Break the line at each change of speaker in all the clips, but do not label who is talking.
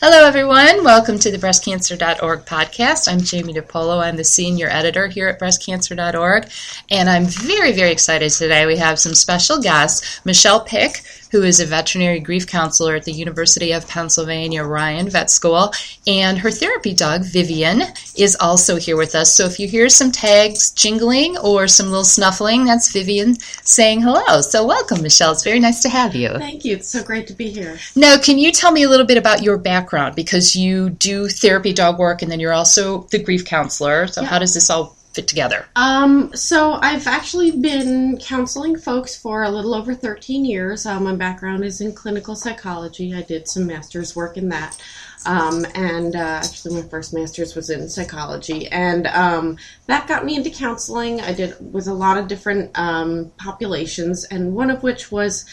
Hello, everyone. Welcome to the breastcancer.org podcast. I'm Jamie DePolo. I'm the senior editor here at breastcancer.org, and I'm very, very excited today. We have some special guests Michelle Pick, who is a veterinary grief counselor at the University of Pennsylvania Ryan Vet School, and her therapy dog, Vivian, is also here with us. So if you hear some tags jingling or some little snuffling, that's Vivian saying hello. So welcome, Michelle. It's very nice to have you.
Thank you. It's so great to be here.
Now, can you tell me a little bit about your background? Because you do therapy dog work and then you're also the grief counselor. So yeah. how does this all fit together?
Um, so I've actually been counseling folks for a little over 13 years. Uh, my background is in clinical psychology. I did some master's work in that. Um, and uh, actually, my first master's was in psychology, and um, that got me into counseling. I did with a lot of different um, populations, and one of which was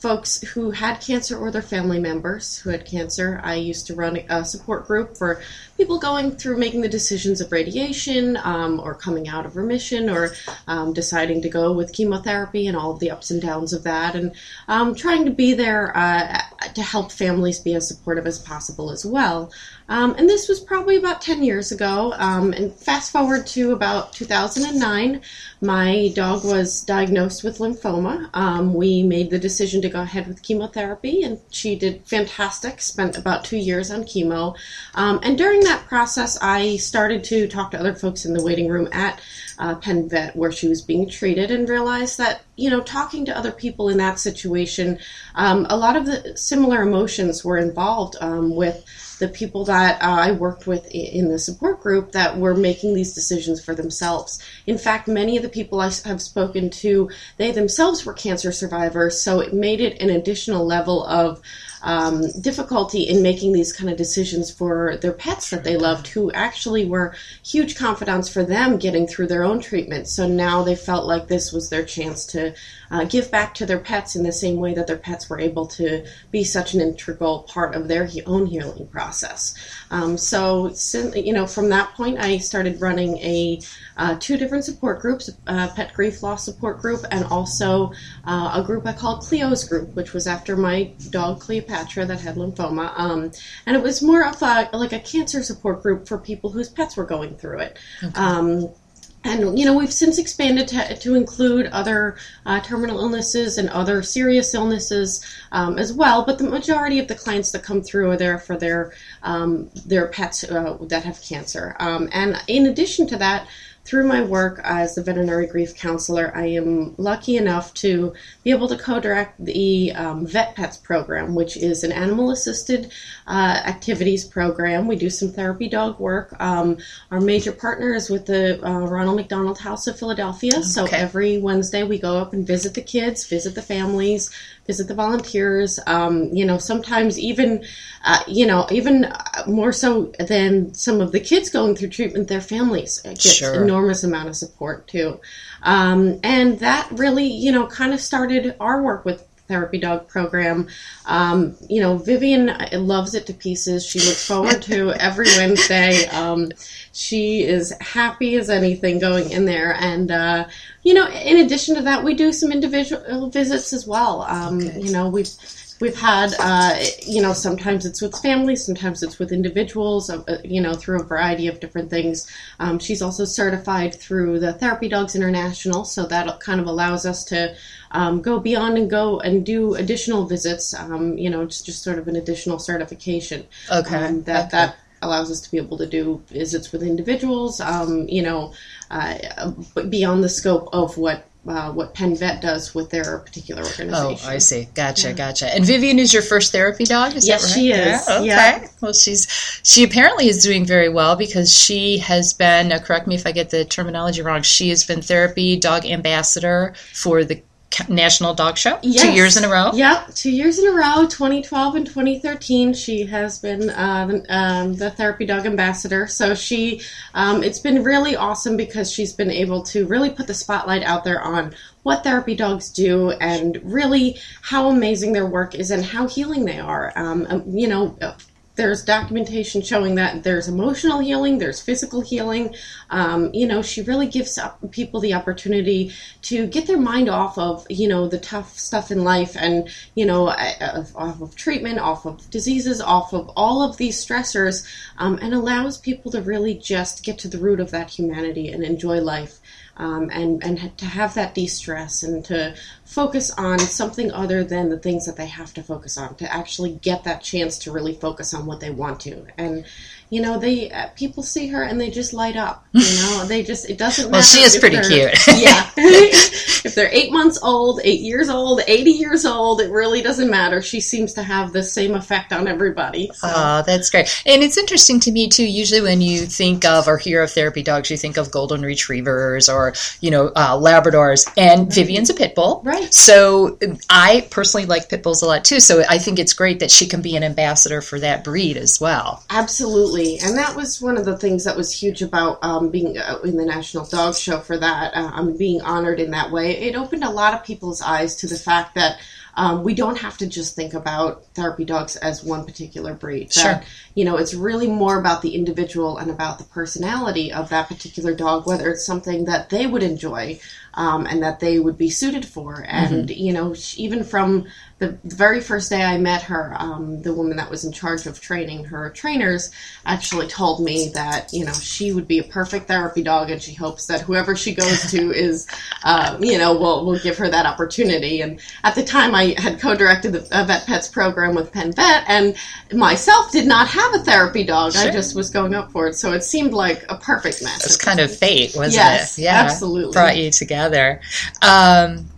folks who had cancer or their family members who had cancer. I used to run a support group for people going through making the decisions of radiation um, or coming out of remission or um, deciding to go with chemotherapy and all of the ups and downs of that, and um, trying to be there uh, to help families be as supportive as possible as well. Um, and this was probably about 10 years ago. Um, and fast forward to about 2009, my dog was diagnosed with lymphoma. Um, we made the decision to go ahead with chemotherapy, and she did fantastic, spent about two years on chemo. Um, and during that process, I started to talk to other folks in the waiting room at uh, Penn Vet where she was being treated and realized that, you know, talking to other people in that situation, um, a lot of the similar emotions were involved um, with the people that uh, I worked with in the support group that were making these decisions for themselves. In fact, many of the people I have spoken to, they themselves were cancer survivors, so it made it an additional level of um, difficulty in making these kind of decisions for their pets that they loved, who actually were huge confidants for them getting through their own treatment. So now they felt like this was their chance to uh, give back to their pets in the same way that their pets were able to be such an integral part of their own healing process. Um, so, you know, from that point, I started running a uh, two different support groups: a pet grief loss support group, and also uh, a group I called Cleo's group, which was after my dog Cleopatra that had lymphoma. Um, and it was more of a like a cancer support group for people whose pets were going through it. Okay. Um, and you know we've since expanded to, to include other uh, terminal illnesses and other serious illnesses um, as well but the majority of the clients that come through are there for their um, their pets uh, that have cancer. Um, and in addition to that through my work as the veterinary grief counselor, I am lucky enough to be able to co direct the um, Vet Pets program, which is an animal assisted uh, activities program. We do some therapy dog work. Um, our major partner is with the uh, Ronald McDonald House of Philadelphia. Okay. So every Wednesday we go up and visit the kids, visit the families, visit the volunteers. Um, you know, sometimes even, uh, you know, even more so than some of the kids going through treatment, their families get sure. enormous amount of support too. Um, and that really, you know, kind of started our work with therapy dog program. Um, you know, Vivian loves it to pieces. She looks forward to every Wednesday. Um, she is happy as anything going in there. And, uh, you know, in addition to that, we do some individual visits as well. Um, okay. You know, we've we've had uh, you know sometimes it's with families sometimes it's with individuals uh, you know through a variety of different things. Um, she's also certified through the therapy dogs international so that kind of allows us to um, go beyond and go and do additional visits um, you know just, just sort of an additional certification.
Okay.
Um, that
okay.
that allows us to be able to do visits with individuals um, you know uh, beyond the scope of what uh, what Penn Vet does with their particular organization. Oh,
I see. Gotcha, yeah. gotcha. And Vivian is your first therapy dog, is
yes,
that right?
she is.
Yeah, okay.
Yeah.
Well, she's she apparently is doing very well because she has been. Uh, correct me if I get the terminology wrong. She has been therapy dog ambassador for the National Dog Show
yes.
two years in a row.
Yep, two years in a row, 2012 and 2013. She has been uh, the, um, the, therapy dog ambassador. So she, um, it's been really awesome because she's been able to really put the spotlight out there on what therapy dogs do and really how amazing their work is and how healing they are. Um, um you know there's documentation showing that there's emotional healing, there's physical healing. Um, you know, she really gives people the opportunity to get their mind off of, you know, the tough stuff in life and, you know, off of treatment, off of diseases, off of all of these stressors, um, and allows people to really just get to the root of that humanity and enjoy life um, and and to have that de-stress and to focus on something other than the things that they have to focus on to actually get that chance to really focus on what they want to. And you know they uh, people see her and they just light up you know? They just it doesn't matter
well she is pretty cute.
Yeah. If they're eight months old eight years old 80 years old it really doesn't matter. She seems to have the same effect on everybody
so. oh that's great. And it's interesting to me too usually when you think of or hear of therapy dogs you think of golden retrievers or you know uh, labradors. And vivian's a pit bull.
Right.
So i personally like pit bulls a lot too. So i think it's great that she can be an ambassador for that breed as well.
Absolutely Absolutely, and that was one of the things that was huge about um, being uh, in the National Dog Show for that. Um, being honored in that way, it opened a lot of people's eyes to the fact that um, we don't have to just think about therapy dogs as one particular breed.
That, sure.
You know, it's really more about the individual and about the personality of that particular dog, whether it's something that they would enjoy um, and that they would be suited for. And, mm-hmm. you know, even from the very first day I met her, um, the woman that was in charge of training her trainers actually told me that you know she would be a perfect therapy dog, and she hopes that whoever she goes to is, uh, you know, will will give her that opportunity. And at the time, I had co-directed the Vet Pets program with Penn Vet, and myself did not have a therapy dog. Sure. I just was going up for it, so it seemed like a perfect match.
It's kind of fate, wasn't
yes,
it?
Yeah, absolutely.
Brought you together. Um,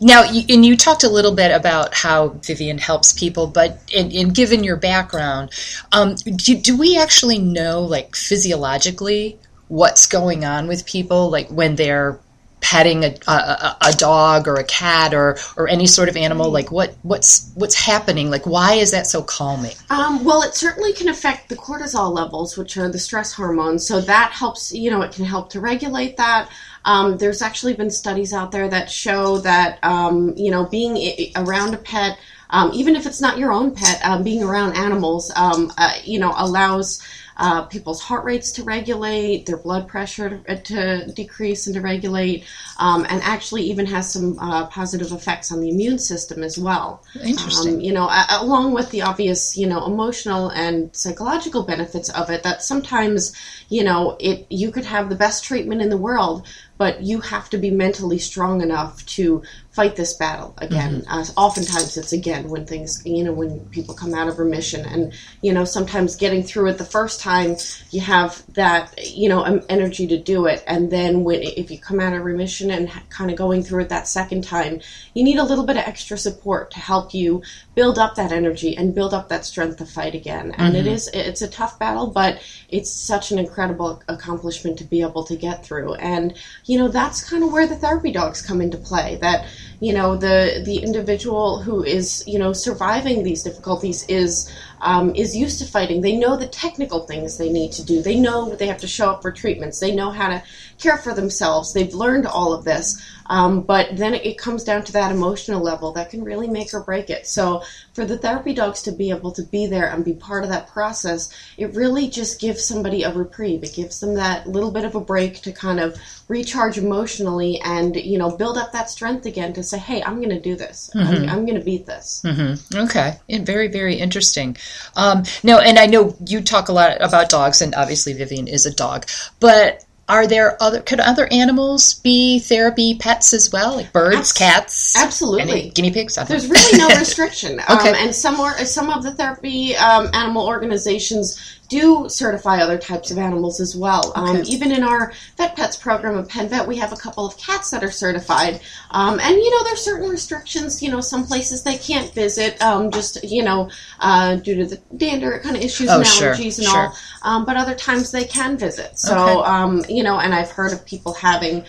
now, and you talked a little bit about how Vivian helps people, but in, in given your background, um, do, do we actually know, like physiologically, what's going on with people, like when they're petting a, a, a, dog or a cat or, or any sort of animal? Like what what's what's happening? Like why is that so calming?
Um, well it certainly can affect the cortisol levels which are the stress hormones. So that helps you know it can help to regulate that um, there's actually been studies out there that show that um, you know being around a pet, um, even if it's not your own pet, um, being around animals, um, uh, you know, allows uh, people's heart rates to regulate, their blood pressure to, to decrease and to regulate, um, and actually even has some uh, positive effects on the immune system as well.
Interesting.
Um, you know, a- along with the obvious, you know, emotional and psychological benefits of it, that sometimes, you know, it you could have the best treatment in the world, but you have to be mentally strong enough to fight this battle again. Mm-hmm. Uh, oftentimes, it's again when things, you know, when people come out of remission, and you know, sometimes getting through it the first time, you have that, you know, energy to do it, and then when if you come out of remission and kind of going through it that second time, you need a little bit of extra support to help you build up that energy and build up that strength to fight again. And mm-hmm. it is, it's a tough battle, but it's such an incredible accomplishment to be able to get through. And you know, that's kind of where the therapy dogs come into play. That you know, the the individual who is you know surviving these difficulties is um, is used to fighting. They know the technical things they need to do. They know they have to show up for treatments. They know how to care for themselves. They've learned all of this. Um, but then it comes down to that emotional level that can really make or break it. So for the therapy dogs to be able to be there and be part of that process, it really just gives somebody a reprieve. It gives them that little bit of a break to kind of recharge emotionally and you know build up that strength again to say, hey, I'm going to do this. Mm-hmm. I'm, I'm going to beat this.
Mm-hmm. Okay, and very very interesting. Um, no, and I know you talk a lot about dogs, and obviously Vivian is a dog, but are there other could other animals be therapy pets as well like birds cats?
absolutely.
Guinea pigs?
There's really no restriction. Okay. Um, and some more some of the therapy um, animal organizations do certify other types of animals as well. Um, okay. Um, even in our vet pets program at Penn Vet, we have a couple of cats that are certified. Um, and, you know, there's certain restrictions. You know, some places they can't visit um, just, you know, uh, due to the dander kind of issues
oh,
and
allergies
sure,
and
sure. all. Um, but other times they can visit. So, okay. Um, you know, and I've heard of people having,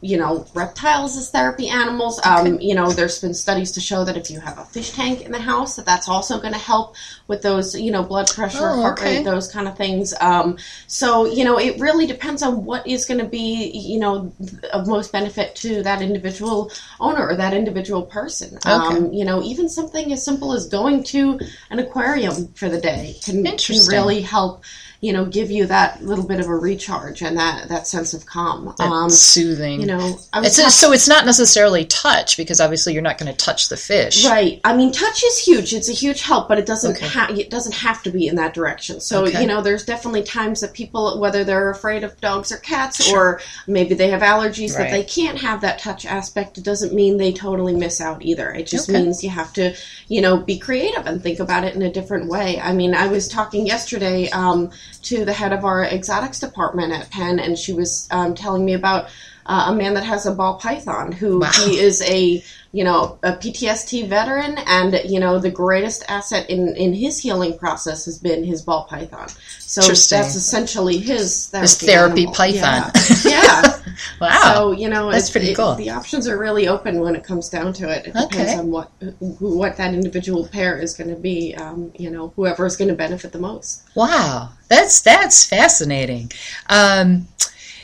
you know, reptiles as therapy animals. Okay. You know, there's been studies to show that if you have a fish tank in the house, that that's also going to help with those, you know, blood pressure,
oh,
heart
Okay.
Those kind of things. Um, so you know, it really depends on what is going to be you know of most benefit to that individual owner or that individual person. Um, you know, even something as simple as going to an aquarium for the day can, can really help. You know, give you that little bit of a recharge and that that sense of calm. Um,
soothing.
you know, I was
it's a, so it's not necessarily touch because obviously you're not going to touch the fish.
Right. I mean, touch is huge. It's a huge help, but it doesn't
Okay.
ha- it doesn't have to be in that direction. So
Okay.
you know, there's definitely times that people, whether they're afraid of dogs or cats, or maybe they have allergies
Right.
that they can't have that touch aspect. It doesn't mean they totally miss out either. It just
Okay.
means you have to, you know, be creative and think about it in a different way. I mean, I was talking yesterday um, to the head of our exotics department at Penn, and she was um, telling me about. Uh, a man that has a ball python who
Wow.
he is a you know a PTSD veteran and you know the greatest asset in in his healing process has been his ball python so that's essentially his therapy,
His therapy
animal.
python.
yeah, yeah.
Wow.
so you know
That's
it-
pretty
it-
cool.
the options are really open when it comes down to it it depends on what who- what that individual pair is going to be um, you know whoever is going to benefit the most
Wow, that's that's fascinating. Um,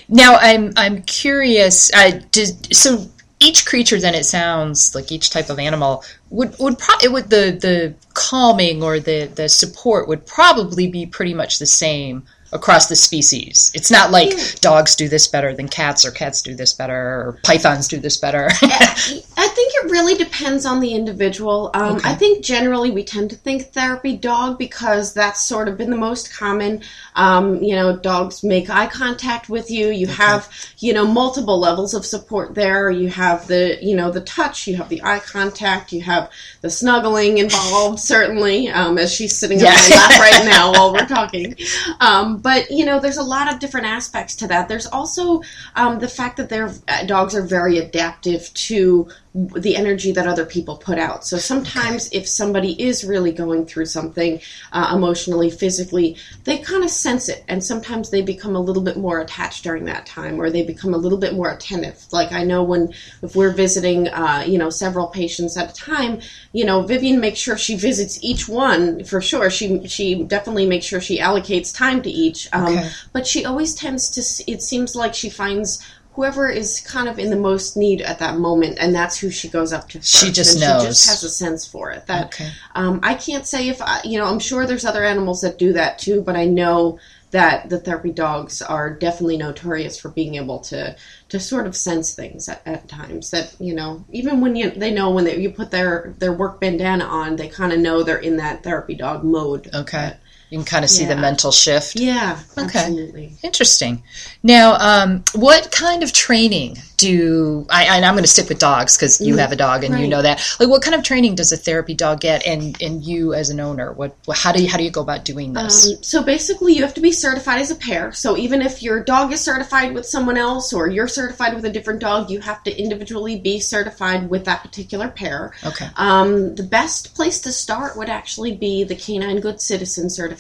now I'm I'm curious. Uh, did, so each creature, then it sounds like each type of animal would would pro- it would the the calming or the the support would probably be pretty much the same across the species. It's not like dogs do this better than cats, or cats do this better, or pythons do this better.
I think it really depends on the individual. Um,
Okay.
I think generally we tend to think therapy dog because that's sort of been the most common. Um, you know, dogs make eye contact with you. You have, you know, multiple levels of support there. You have the, you know, the touch. You have the eye contact. You have the snuggling involved, certainly, um, as she's sitting
Yeah.
on my lap right now while we're talking. Um, but you know, there's a lot of different aspects to that. There's also um, the fact that their uh, dogs are very adaptive to the energy that other people put out. So sometimes, if somebody is really going through something uh, emotionally, physically, they kind of sense it, and sometimes they become a little bit more attached during that time, or they become a little bit more attentive. Like I know when if we're visiting, uh, you know, several patients at a time, you know, Vivian makes sure she visits each one for sure. She she definitely makes sure she allocates time to each. Um,
Okay.
But she always tends to. It seems like she finds whoever is kind of in the most need at that moment, and that's who she goes up to. First.
She just
and
knows.
She just has a sense for it. That
Okay.
um, I can't say if I, you know. I'm sure there's other animals that do that too, but I know that the therapy dogs are definitely notorious for being able to to sort of sense things at, at times that you know even when you they know when they, you put their their work bandana on they kind of know they're in that therapy dog mode
okay, you can kind of see the mental shift.
yeah
Okay.
absolutely
Interesting. Now, um, what kind of training do I? And I'm going to stick with dogs because you have a dog and you know that. Like, what kind of training does a therapy dog get? And and you as an owner, what? How do you how do you go about doing this?
Um, so basically, you have to be certified as a pair. So even if your dog is certified with someone else or you're certified with a different dog, you have to individually be certified with that particular pair.
okay.
Um, the best place to start would actually be the Canine Good Citizen certification,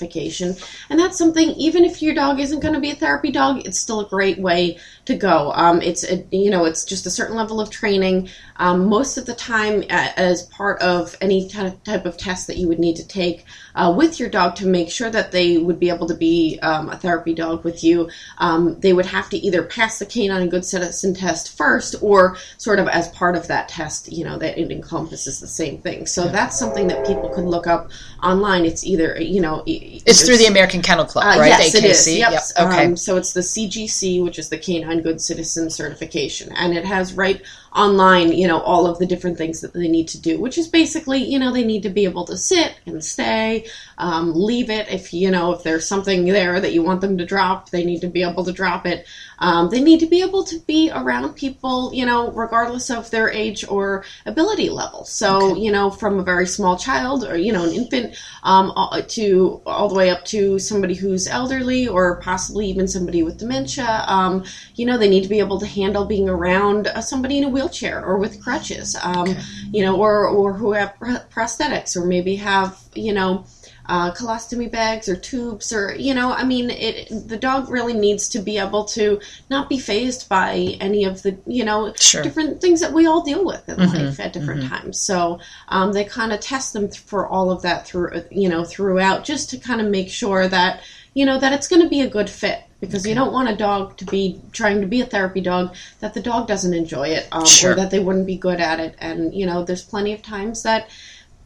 and that's something. Even if your dog isn't going to be a therapy dog, it's still a great way to go. Um, it's a, you know it's just a certain level of training. Um, most of the time, uh, as part of any kind type of test that you would need to take uh, with your dog to make sure that they would be able to be um, a therapy dog with you, um, they would have to either pass the Canine Good Citizen test first, or sort of as part of that test, you know that it encompasses the same thing. So that's something that people can look up online. It's either you know
It's through the American Kennel Club,
uh,
right?
Yes, it is.
AKC?
Yep.
Okay.
Um, so it's the CGC, which is the Canine Good Citizen Certification, and it has right online, you know, all of the different things that they need to do, which is basically, you know, they need to be able to sit and stay, um, leave it if you know if there's something there that you want them to drop, they need to be able to drop it. Um, they need to be able to be around people, you know, regardless of their age or ability level. So, you know, from a very small child or you know an infant um, to all the way up to somebody who's elderly or possibly even somebody with dementia. Um, you know, they need to be able to handle being around uh, somebody in a wheelchair or with crutches. Um, You know, or or who have prosthetics or maybe have you know uh, colostomy bags or tubes or you know i mean it the dog really needs to be able to not be phased by any of the you know
Sure.
different things that we all deal with in
Mhm,
life at different times so um, they kind of test them th- for all of that through you know throughout just to kind of make sure that you know that it's going to be a good fit because you don't want a dog to be trying to be a therapy dog that the dog doesn't enjoy it um,
Sure.
or that they wouldn't be good at it and you know there's plenty of times that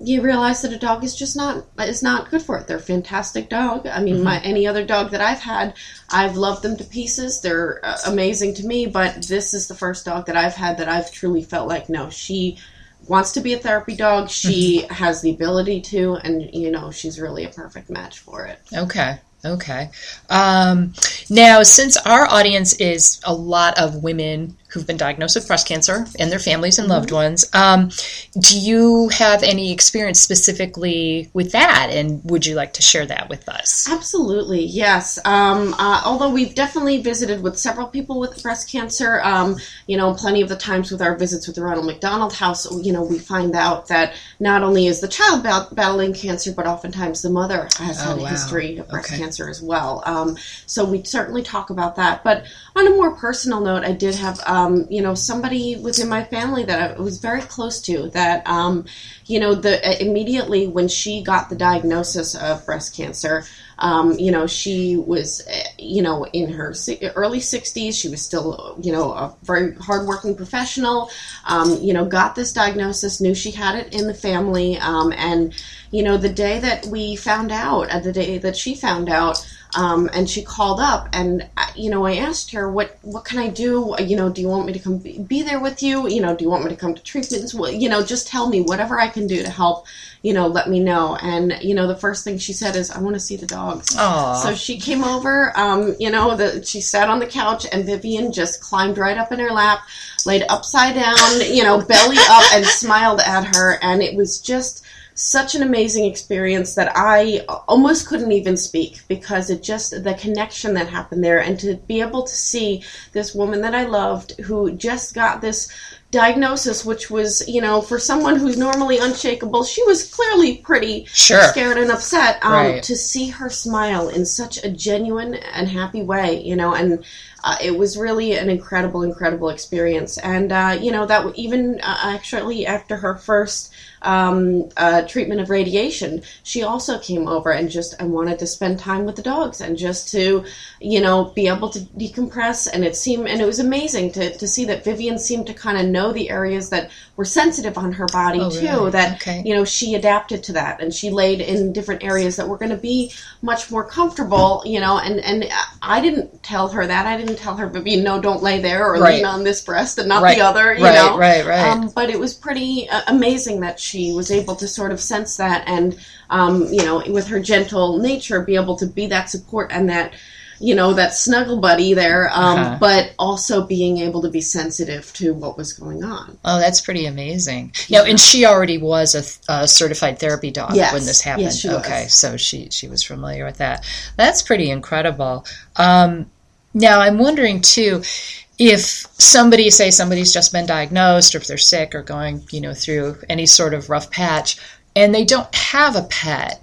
you realize that a dog is just not is not good for it. They're a fantastic dog. I mean, my any other dog that I've had, I've loved them to pieces. They're uh, amazing to me. But this is the first dog that I've had that I've truly felt like no, she wants to be a therapy dog. She has the ability to, and you know, she's really a perfect match for it.
Okay. Okay. Um, now, since our audience is a lot of women who've been diagnosed with breast cancer and their families and loved ones, um, do you have any experience specifically with that? And would you like to share that with us?
Absolutely, yes. Um, uh, although we've definitely visited with several people with breast cancer, um, you know, plenty of the times with our visits with the Ronald McDonald House, you know, we find out that not only is the child bat- battling cancer, but oftentimes the mother has
Oh,
had a
wow.
history of breast
Okay.
cancer as well. Um, so we certainly talk about that. But on a more personal note, I did have, um, you know, somebody within my family that I was very close to that, um, you know, the uh, immediately when she got the diagnosis of breast cancer, um, you know, she was, uh, you know, in her early 60s. She was still, you know, a very hardworking professional. Um, you know, got this diagnosis, knew she had it in the family, um, and you know, the day that we found out, uh, the day that she found out, um, and she called up, and uh, you know, I asked her, "What what can I do? You know, do you want me to come be, be there with you? You know, do you want me to come to treatments? Well, you know, just tell me whatever I can do to help. You know, let me know." And you know, the first thing she said is, "I want to see the dogs."
Aw.
So she came over. Um, you know, the, she sat on the couch, and Vivian just climbed right up in her lap, laid upside down, you know, belly up, and smiled at her, and it was just such an amazing experience that I almost couldn't even speak because it just the connection that happened there and to be able to see this woman that I loved who just got this diagnosis which was you know for someone who's normally unshakable she was clearly pretty
Sure.
scared and upset um,
Right.
to see her smile in such a genuine and happy way you know and uh, it was really an incredible incredible experience and uh, you know that even uh, actually after her first um, uh, treatment of radiation she also came over and just and wanted to spend time with the dogs and just to you know be able to decompress and it seemed and it was amazing to, to see that vivian seemed to kind of know the areas that were sensitive on her body
Oh,
too
really?
that
Okay.
you know she adapted to that and she laid in different areas that were going to be much more comfortable you know and and i didn't tell her that i didn't tell her vivian no don't lay there or
Right.
lean on this breast and not
Right.
the other you
right,
know
right, right.
um, but it was pretty uh, amazing that she was able to sort of sense that and, um, you know, with her gentle nature, be able to be that support and that, you know, that snuggle buddy there, um,
Uh-huh.
but also being able to be sensitive to what was going on.
Oh, that's pretty amazing. Now, and she already was a, a certified therapy dog
Yes.
when this happened.
Yes, she was.
okay, so she she was familiar with that. That's pretty incredible. Um, now, I'm wondering too if somebody say somebody's just been diagnosed, or if they're sick or going you know through any sort of rough patch, and they don't have a pet.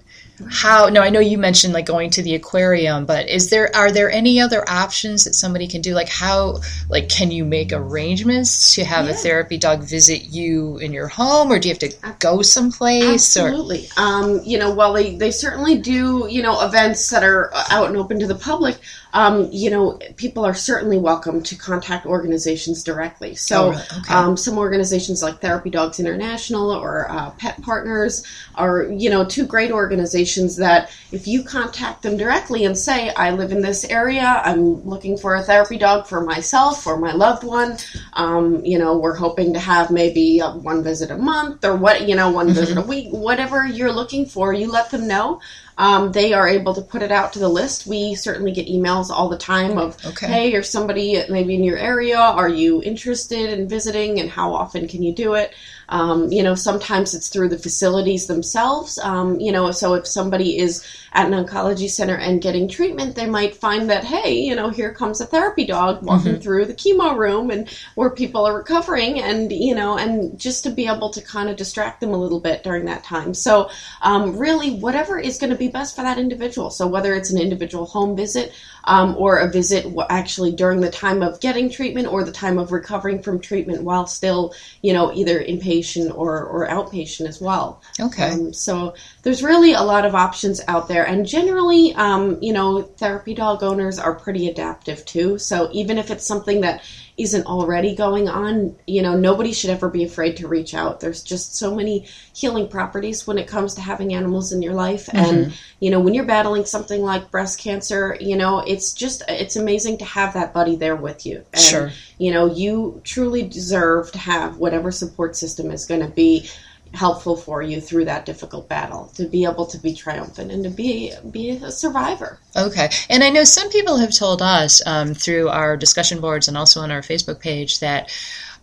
How? No, I know you mentioned like going to the aquarium, but is there are there any other options that somebody can do? Like how? Like can you make arrangements to have a therapy dog visit you in your home, or do you have to go someplace? Or
Absolutely. Um, you know, while they, they certainly do, you know, events that are out and open to the public, um, you know, people are certainly welcome to contact organizations directly. So,
Oh. Okay.
um, some organizations like Therapy Dogs International or uh, Pet Partners are, you know, two great organizations that if you contact them directly and say, I live in this area, I'm looking for a therapy dog for myself or my loved one, um, you know, we're hoping to have maybe uh, one visit a month or what, you know, one visit a week, whatever you're looking for, you let them know. Um, they are able to put it out to the list. We certainly get emails all the time of,
Okay.
hey, you're somebody maybe in your area. Are you interested in visiting and how often can you do it? Um, you know, sometimes it's through the facilities themselves. Um, you know, so if somebody is at an oncology center and getting treatment, they might find that, hey, you know, here comes a therapy dog walking through the chemo room and where people are recovering and, you know, and just to be able to kind of distract them a little bit during that time. So, um, really, whatever is going to be be best for that individual. So whether it's an individual home visit um, or a visit w- actually during the time of getting treatment or the time of recovering from treatment while still, you know, either inpatient or, or outpatient as well.
Okay.
Um, so there's really a lot of options out there, and generally, um, you know, therapy dog owners are pretty adaptive too. So even if it's something that isn't already going on, you know, nobody should ever be afraid to reach out. There's just so many healing properties when it comes to having animals in your life. Mm-hmm. And, you know, when you're battling something like breast cancer, you know, it's just, it's amazing to have that buddy there with you. And,
Sure.
You know, you truly deserve to have whatever support system is going to be helpful for you through that difficult battle to be able to be triumphant and to be be a survivor
Okay. And I know some people have told us um, through our discussion boards and also on our Facebook page that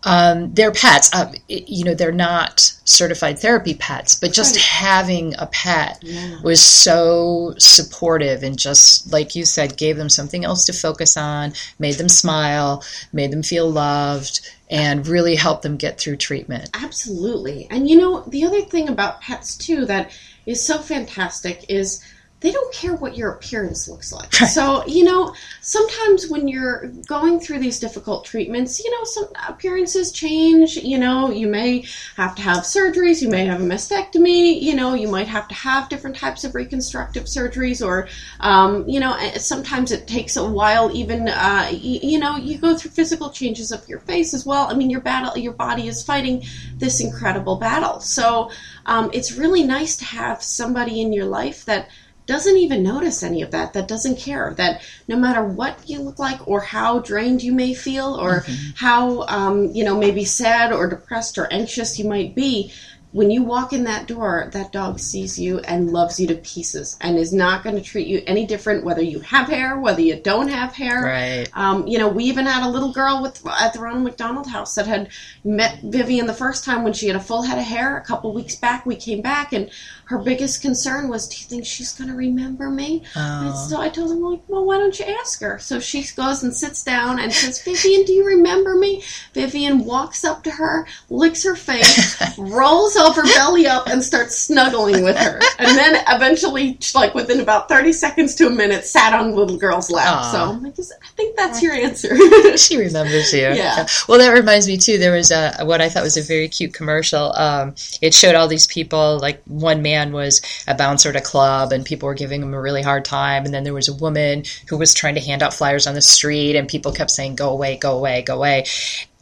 um, their pets, uh, you know, they're not certified therapy pets, but just
Right.
having a pet
Yeah.
was so supportive and just, like you said, gave them something else to focus on, made them smile, made them feel loved, and really help them get through treatment.
Absolutely. And you know, the other thing about pets too that is so fantastic is they don't care what your appearance looks like. So, you know, sometimes when you're going through these difficult treatments, you know, some appearances change. You know, you may have to have surgeries, you may have a mastectomy, you know, you might have to have different types of reconstructive surgeries, or, um, you know, sometimes it takes a while, even, uh, y- you know, you go through physical changes of your face as well. I mean, your battle, your body is fighting this incredible battle. So, um, it's really nice to have somebody in your life that doesn't even notice any of that, that doesn't care, that no matter what you look like or how drained you may feel or how, um, you know, maybe sad or depressed or anxious you might be, when you walk in that door, that dog sees you and loves you to pieces and is not going to treat you any different whether you have hair, whether you don't have hair.
Right.
Um, you know, we even had a little girl with at the Ronald McDonald House that had met Vivian the first time when she had a full head of hair. A couple weeks back, we came back, and her biggest concern was, "Do you think she's going to remember me?"
Oh.
so I told him, like, well, why don't you ask her? So she goes and sits down and says, Vivian, do you remember me? Vivian walks up to her, licks her face, rolls over belly up, and starts snuggling with her. And then eventually, like within about 30 seconds to a minute, sat on the little girl's lap.
Aw.
So I'm like, I think that's your answer.
she remembers you.
Yeah.
Well, that reminds me too. There was a what I thought was a very cute commercial. Um, it showed all these people. Like one man was a bouncer at a club, and people were giving him a really hard time. And then there was a woman who was trying to hand out flyers on the street, and people kept saying, "Go away, go away, go away."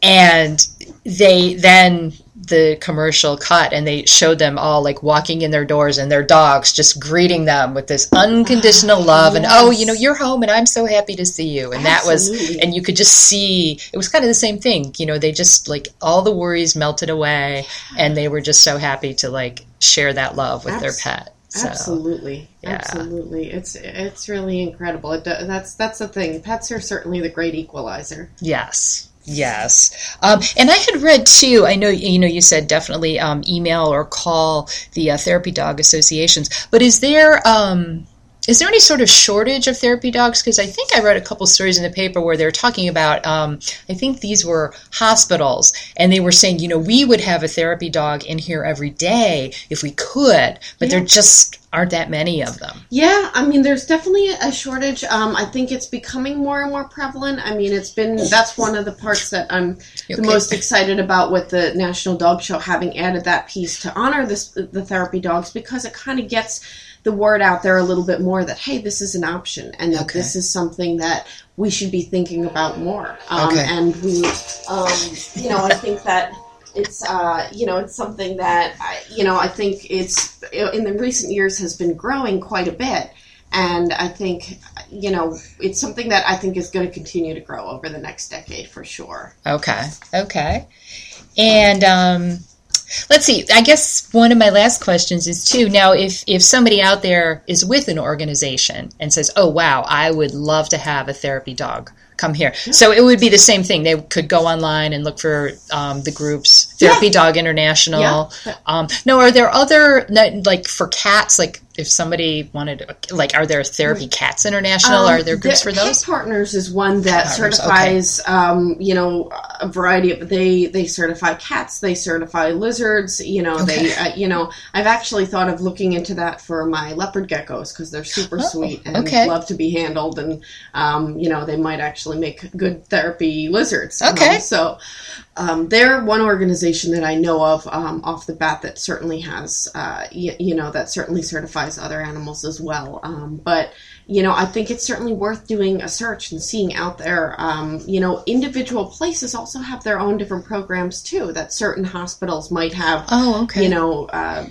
And they then the commercial cut and they showed them all like walking in their doors and their dogs just greeting them with this unconditional ah, love and oh you know
Yes.
you're home and I'm so happy to see you and that was and you could just see it was kind of the same thing you know they just like all the worries melted away and they were just so happy to like share that love with their pet so
Absolutely,
yeah.
absolutely. It's it's really incredible. It, that's that's the thing. Pets are certainly the great equalizer.
yes yes. Um, and i had read too i know you know you said definitely um, email or call the uh, therapy dog associations but is there um, is there any sort of shortage of therapy dogs? Because I think I read a couple stories in the paper where they were talking about, um, I think these were hospitals, and they were saying, you know, we would have a therapy dog in here every day if we could, but there just aren't that many of them.
Yeah, I mean, there's definitely a shortage. Um, I think it's becoming more and more prevalent. I mean, it's been that's one of the parts that I'm
You
the most excited about with the National Dog Show having added that piece to honor this the therapy dogs because it kind of gets the word out there a little bit more that hey, this is an option and that
Okay.
this is something that we should be thinking about more. Um,
Okay.
And we, um, you know, I think that it's uh, you know it's something that I, you know I think it's in the recent years has been growing quite a bit, and I think you know it's something that I think is going to continue to grow over the next decade for sure.
Okay, okay. And um, let's see. I guess one of my last questions is too. Now, if if somebody out there is with an organization and says, "Oh, wow, I would love to have a therapy dog." Come here. So it would be the same thing. They could go online and look for um, the groups, Therapy Dog International.
Yeah.
Um, no, are there other like for cats, like if somebody wanted, like, are there therapy cats international? Um, are there groups
the,
for those?
Pet Partners is one that Partners, certifies, okay. um, you know, a variety of. They they certify cats, they certify lizards. You know, okay. they, uh, you know, I've actually thought of looking into that for my leopard geckos because they're super oh, sweet and okay. love to be handled, and um, you know, they might actually make good therapy lizards.
Okay,
so um, they're one organization that I know of um, off the bat that certainly has, uh, you, you, know, that certainly certifies other animals as well. Um, but you know, I think it's certainly worth doing a search and seeing out there. Um, you know, individual places also have their own different programs too. That certain hospitals might have.
Oh, okay.
You know, uh,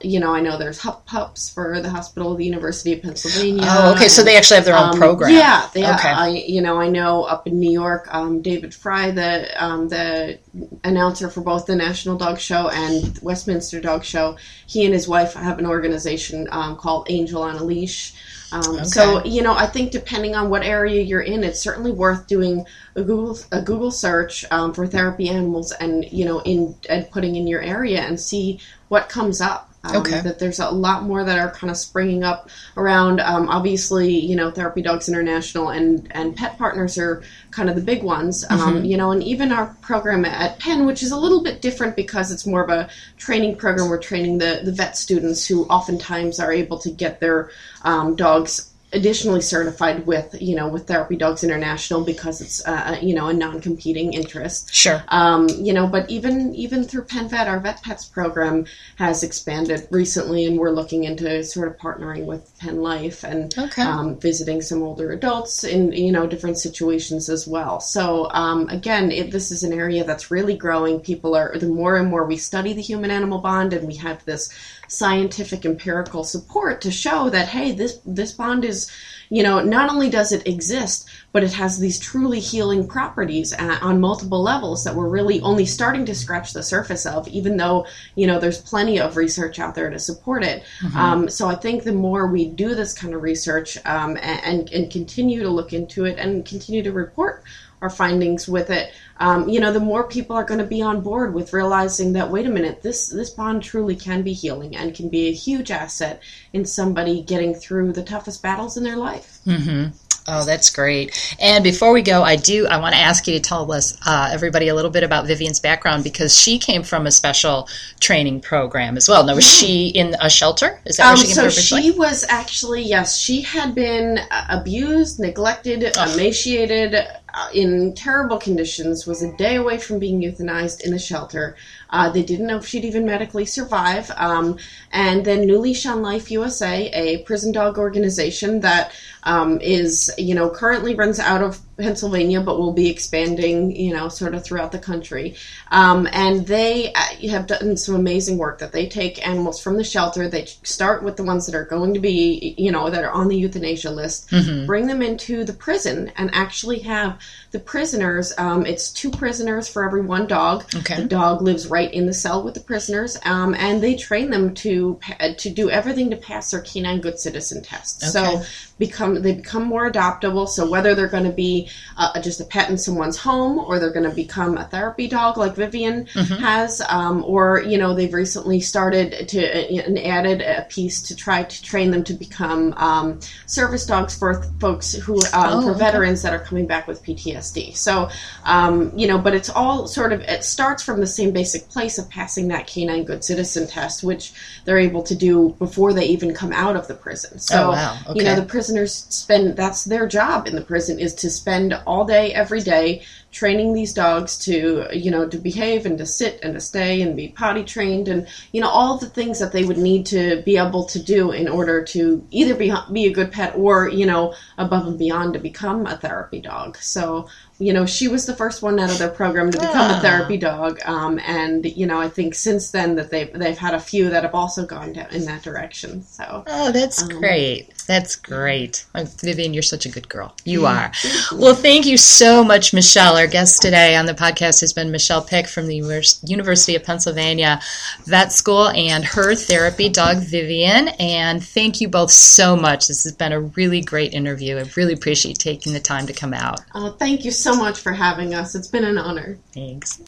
you know, I know there's HUP Pups for the hospital of the University of Pennsylvania.
Oh, okay. So they actually have their own um, program.
Yeah, they, okay. I, you know, I know up in New York, um, David Frei, the um, the announcer for both the National Dog Show and Westminster Dog Show, he and his wife have an organization um, called Angel on a Leash. Um, okay. So you know, I think depending on what area you're in, it's certainly worth doing a Google a Google search um, for therapy animals, and you know, in and putting in your area and see what comes up. Um, okay. That there's a lot more that are kind of springing up around. Um, obviously, you know, Therapy Dogs International and and Pet Partners are kind of the big ones. Um, mm-hmm. You know, and even our program at Penn, which is a little bit different because it's more of a training program. We're training the the vet students who oftentimes are able to get their um, dogs additionally certified with you know with Therapy Dogs International because it's uh, you know a non-competing interest.
Sure.
Um, you know, but even even through Penn Vet, our Vet Pets program has expanded recently, and we're looking into sort of partnering with Penn Life and okay. um, visiting some older adults in you know different situations as well. So um, again, it, this is an area that's really growing. People are the more and more we study the human-animal bond, and we have this scientific empirical support to show that hey this this bond is you know not only does it exist but it has these truly healing properties on multiple levels that we're really only starting to scratch the surface of even though you know there's plenty of research out there to support it mm-hmm. um, so i think the more we do this kind of research um, and, and continue to look into it and continue to report our findings with it, um, you know, the more people are going to be on board with realizing that wait a minute, this this bond truly can be healing and can be a huge asset in somebody getting through the toughest battles in their life.
Mm-hmm. Oh, that's great. And before we go, I do I want to ask you to tell us uh, everybody a little bit about Vivian's background because she came from a special training program as well. Now, was she in a shelter?
Is that um, she so she was actually yes, she had been uh, abused, neglected, oh. emaciated, in terrible conditions. Was a day away from being euthanized in a shelter. Uh, they didn't know if she'd even medically survive. Um, and then New Leash on Life USA, a prison dog organization that um, is, you know, currently runs out of Pennsylvania, but will be expanding, you know, sort of throughout the country. Um, and they uh, have done some amazing work that they take animals from the shelter. They start with the ones that are going to be, you know, that are on the euthanasia list, mm-hmm. bring them into the prison, and actually have the prisoners. Um, it's two prisoners for every one dog.
Okay.
The dog lives right in the cell with the prisoners, um, and they train them to to do everything to pass their canine good citizen test. Okay. So become they become more adoptable. So whether they're going to be uh, just a pet in someone's home, or they're going to become a therapy dog like Vivian mm-hmm. has, um, or you know they've recently started to uh, and added a piece to try to train them to become um, service dogs for folks who um, oh, for okay. veterans that are coming back with PTSD. So um, you know, but it's all sort of it starts from the same basic place of passing that canine good citizen test, which they're able to do before they even come out of the prison. So
oh, wow. okay.
you know the prison prisoners spend that's their job in the prison is to spend all day every day training these dogs to you know to behave and to sit and to stay and be potty trained and you know all the things that they would need to be able to do in order to either be be a good pet or you know above and beyond to become a therapy dog so you know, she was the first one out of their program to become a ah. therapy dog, um, and you know, I think since then that they've they've had a few that have also gone down in that direction. So,
oh, that's um, great. That's great, Vivian. You're such a good girl. You are. Well, thank you so much, Michelle. Our guest today on the podcast has been Michelle Pick from the University of Pennsylvania Vet School and her therapy dog Vivian. And thank you both so much. This has been a really great interview. I really appreciate taking the time to come out.
Oh, thank you so much for having us. It's been an honor.
Thanks.